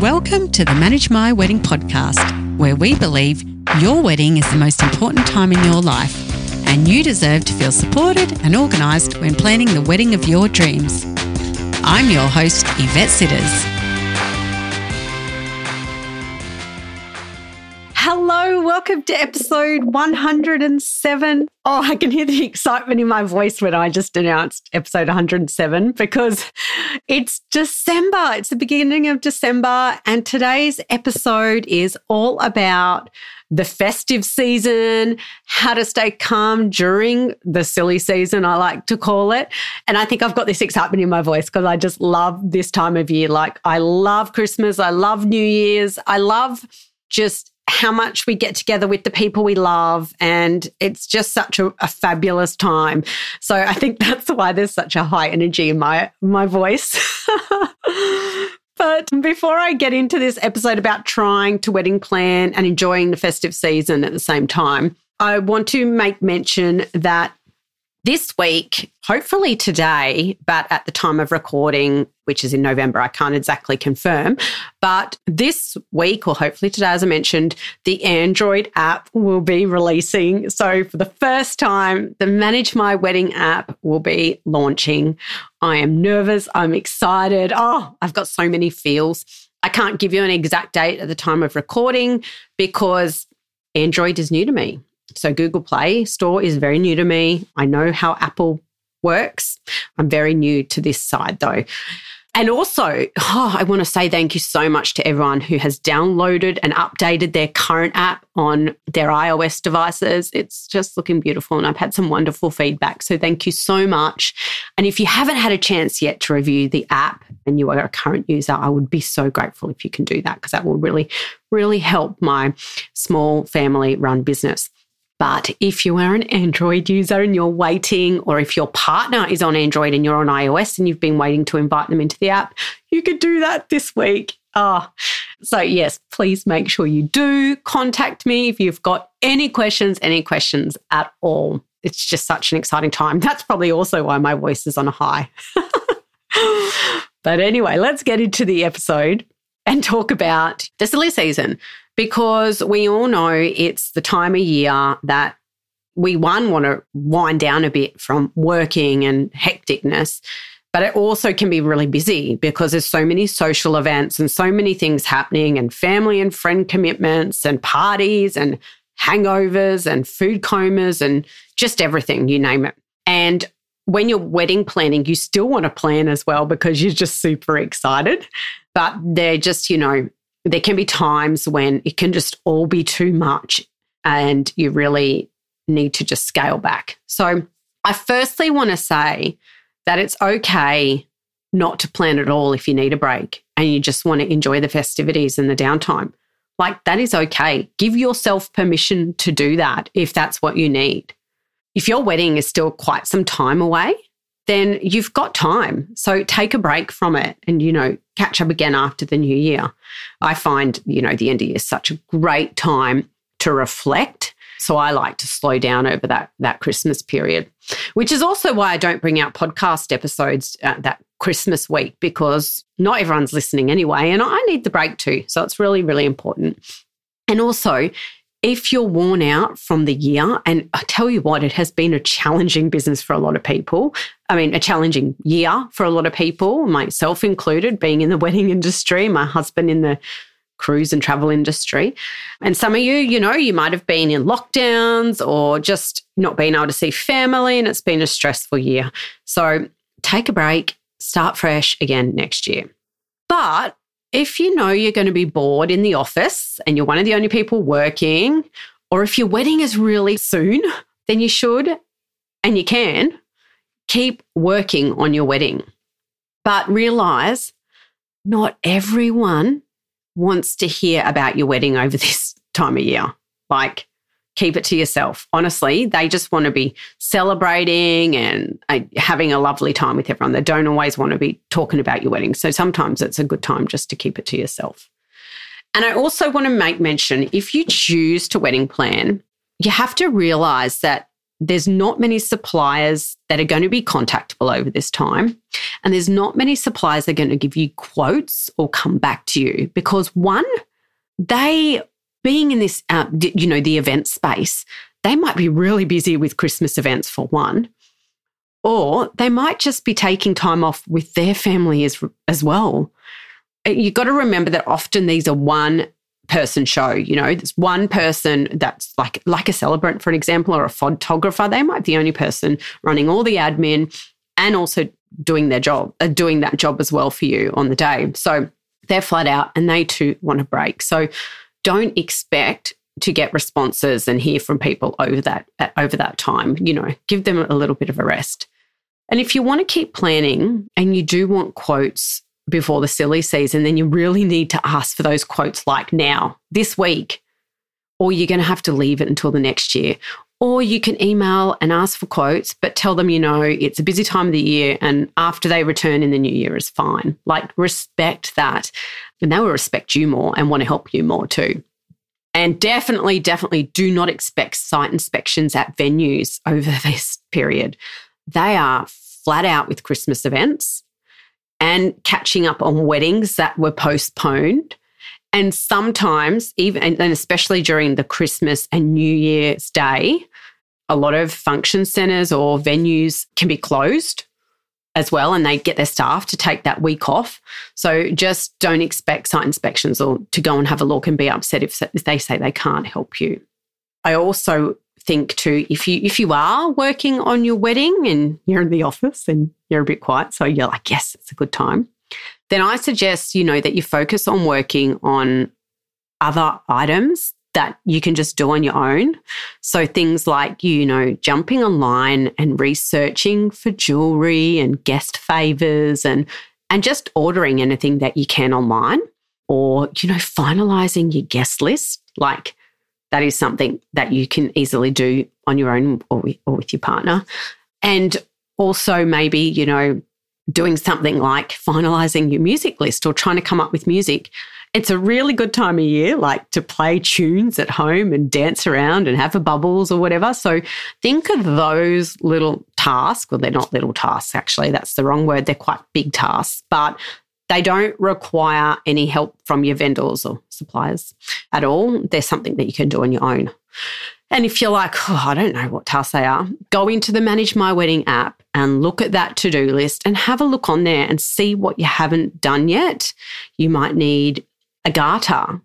Welcome to the Manage My Wedding podcast, where we believe your wedding is the most important time in your life, and you deserve to feel supported and organised when planning the wedding of your dreams. I'm your host, Yvette Sitters. Hello, welcome to episode 107. Oh, I can hear the excitement in my voice when I just announced episode 107 because it's December. It's the beginning of December, and today's episode is all about the festive season, how to stay calm during the silly season, I like to call it. And I think I've got this excitement in my voice because I just love this time of year. Like, I love Christmas, I love New Year's, I love just how much we get together with the people we love. And it's just such a, a, fabulous time. So I think that's why there's such a high energy in my, my voice. but before I get into this episode about trying to wedding plan and enjoying the festive season at the same time, I want to make mention that this week, hopefully today, but at the time of recording, which is in November, I can't exactly confirm. But this week, or hopefully today, as I mentioned, the Android app will be releasing. So for the first time, the Manage My Wedding app will be launching. I am nervous. I'm excited. Oh, I've got so many feels. I can't give you an exact date at the time of recording because Android is new to me. So, Google Play Store is very new to me. I know how Apple works. I'm very new to this side though. And also, oh, I want to say thank you so much to everyone who has downloaded and updated their current app on their iOS devices. It's just looking beautiful, and I've had some wonderful feedback. So, thank you so much. And if you haven't had a chance yet to review the app and you are a current user, I would be so grateful if you can do that because that will really, really help my small family run business. But if you are an Android user and you're waiting, or if your partner is on Android and you're on iOS and you've been waiting to invite them into the app, you could do that this week. Ah, oh. so yes, please make sure you do contact me if you've got any questions, any questions at all. It's just such an exciting time. That's probably also why my voice is on a high. but anyway, let's get into the episode and talk about the silly season because we all know it's the time of year that we, one, want to wind down a bit from working and hecticness. But it also can be really busy because there's so many social events and so many things happening, and family and friend commitments, and parties, and hangovers, and food comas, and just everything, you name it. And when you're wedding planning, you still want to plan as well because you're just super excited. But they're just, you know, there can be times when it can just all be too much and you really need to just scale back. So, I firstly want to say that it's okay not to plan at all if you need a break and you just want to enjoy the festivities and the downtime. Like, that is okay. Give yourself permission to do that if that's what you need. If your wedding is still quite some time away, then you've got time. So take a break from it and, you know, catch up again after the new year. I find, you know, the end of year is such a great time to reflect. So I like to slow down over that that Christmas period, which is also why I don't bring out podcast episodes uh, that Christmas week because not everyone's listening anyway, and I need the break too. So it's really really important. And also, if you're worn out from the year, and I tell you what, it has been a challenging business for a lot of people. I mean, a challenging year for a lot of people, myself included, being in the wedding industry, my husband in the cruise and travel industry. And some of you, you know, you might have been in lockdowns or just not being able to see family, and it's been a stressful year. So take a break, start fresh again next year. But if you know you're going to be bored in the office and you're one of the only people working, or if your wedding is really soon, then you should and you can keep working on your wedding. But realize not everyone wants to hear about your wedding over this time of year. Like, keep it to yourself. Honestly, they just want to be celebrating and uh, having a lovely time with everyone. They don't always want to be talking about your wedding. So sometimes it's a good time just to keep it to yourself. And I also want to make mention if you choose to wedding plan, you have to realize that there's not many suppliers that are going to be contactable over this time. And there's not many suppliers that are going to give you quotes or come back to you because one, they being in this, uh, you know, the event space, they might be really busy with Christmas events for one, or they might just be taking time off with their family as, as well. Uh, you've got to remember that often these are one person show. You know, there's one person that's like like a celebrant, for an example, or a photographer. They might be the only person running all the admin and also doing their job, uh, doing that job as well for you on the day. So they're flat out, and they too want a break. So don't expect to get responses and hear from people over that over that time. You know, give them a little bit of a rest. And if you want to keep planning and you do want quotes before the silly season, then you really need to ask for those quotes like now, this week, or you're going to have to leave it until the next year. Or you can email and ask for quotes, but tell them, you know, it's a busy time of the year and after they return in the new year is fine. Like, respect that. And they will respect you more and want to help you more too. And definitely, definitely do not expect site inspections at venues over this period. They are flat out with Christmas events and catching up on weddings that were postponed. And sometimes, even and especially during the Christmas and New Year's Day, a lot of function centres or venues can be closed as well, and they get their staff to take that week off. So just don't expect site inspections or to go and have a look and be upset if, if they say they can't help you. I also think too if you if you are working on your wedding and you're in the office and you're a bit quiet so you're like yes it's a good time then i suggest you know that you focus on working on other items that you can just do on your own so things like you know jumping online and researching for jewelry and guest favors and and just ordering anything that you can online or you know finalizing your guest list like that is something that you can easily do on your own or with, or with your partner. And also, maybe, you know, doing something like finalizing your music list or trying to come up with music. It's a really good time of year, like to play tunes at home and dance around and have a bubbles or whatever. So think of those little tasks. Well, they're not little tasks, actually. That's the wrong word. They're quite big tasks, but they don't require any help from your vendors or suppliers at all. They're something that you can do on your own. And if you're like, oh, I don't know what tasks they are, go into the Manage My Wedding app and look at that to do list and have a look on there and see what you haven't done yet. You might need a garter.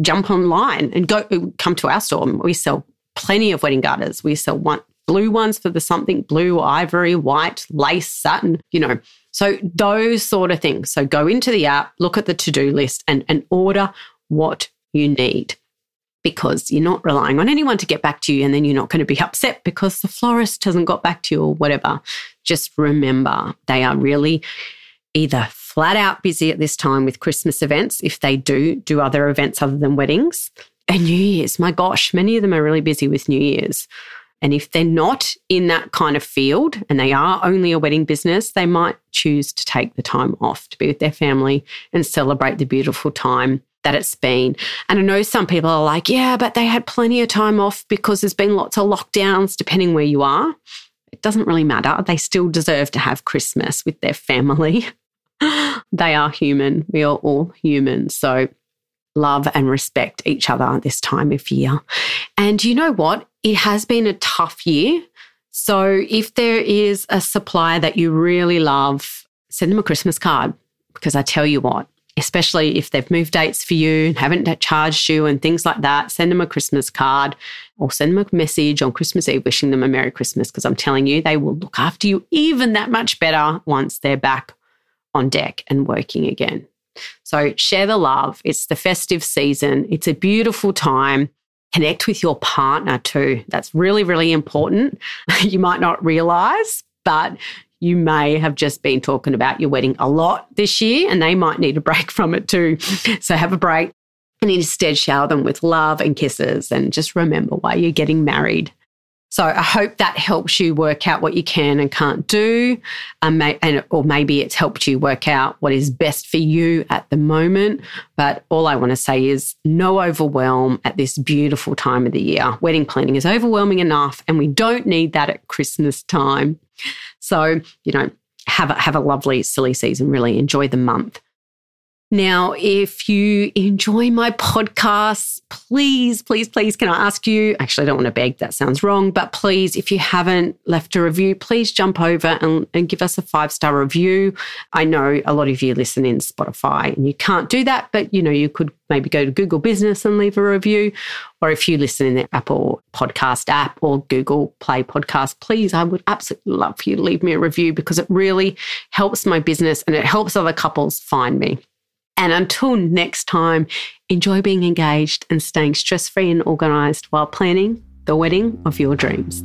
Jump online and go come to our store. We sell plenty of wedding garters. We sell one blue ones for the something blue, ivory, white, lace, satin, you know. So those sort of things. So go into the app, look at the to-do list and, and order what you need because you're not relying on anyone to get back to you and then you're not going to be upset because the florist hasn't got back to you or whatever. Just remember they are really either flat out busy at this time with Christmas events if they do do other events other than weddings and New Year's. My gosh, many of them are really busy with New Year's. And if they're not in that kind of field and they are only a wedding business, they might choose to take the time off to be with their family and celebrate the beautiful time that it's been. And I know some people are like, yeah, but they had plenty of time off because there's been lots of lockdowns, depending where you are. It doesn't really matter. They still deserve to have Christmas with their family. they are human. We are all human. So love and respect each other this time of year. And you know what? It has been a tough year. So if there is a supplier that you really love, send them a Christmas card because I tell you what, especially if they've moved dates for you and haven't charged you and things like that, send them a Christmas card or send them a message on Christmas Eve wishing them a Merry Christmas because I'm telling you, they will look after you even that much better once they're back on deck and working again. So share the love. It's the festive season. It's a beautiful time. Connect with your partner too. That's really, really important. you might not realize, but you may have just been talking about your wedding a lot this year and they might need a break from it too. So have a break and instead shower them with love and kisses and just remember why you're getting married. So I hope that helps you work out what you can and can't do, um, may, and or maybe it's helped you work out what is best for you at the moment. But all I want to say is no overwhelm at this beautiful time of the year. Wedding planning is overwhelming enough, and we don't need that at Christmas time. So you know, have a, have a lovely silly season. Really enjoy the month. Now, if you enjoy my podcasts, please, please, please, can I ask you? Actually, I don't want to beg, that sounds wrong, but please, if you haven't left a review, please jump over and, and give us a five star review. I know a lot of you listen in Spotify and you can't do that, but you know, you could maybe go to Google Business and leave a review. Or if you listen in the Apple Podcast app or Google Play Podcast, please, I would absolutely love for you to leave me a review because it really helps my business and it helps other couples find me. And until next time, enjoy being engaged and staying stress free and organized while planning the wedding of your dreams.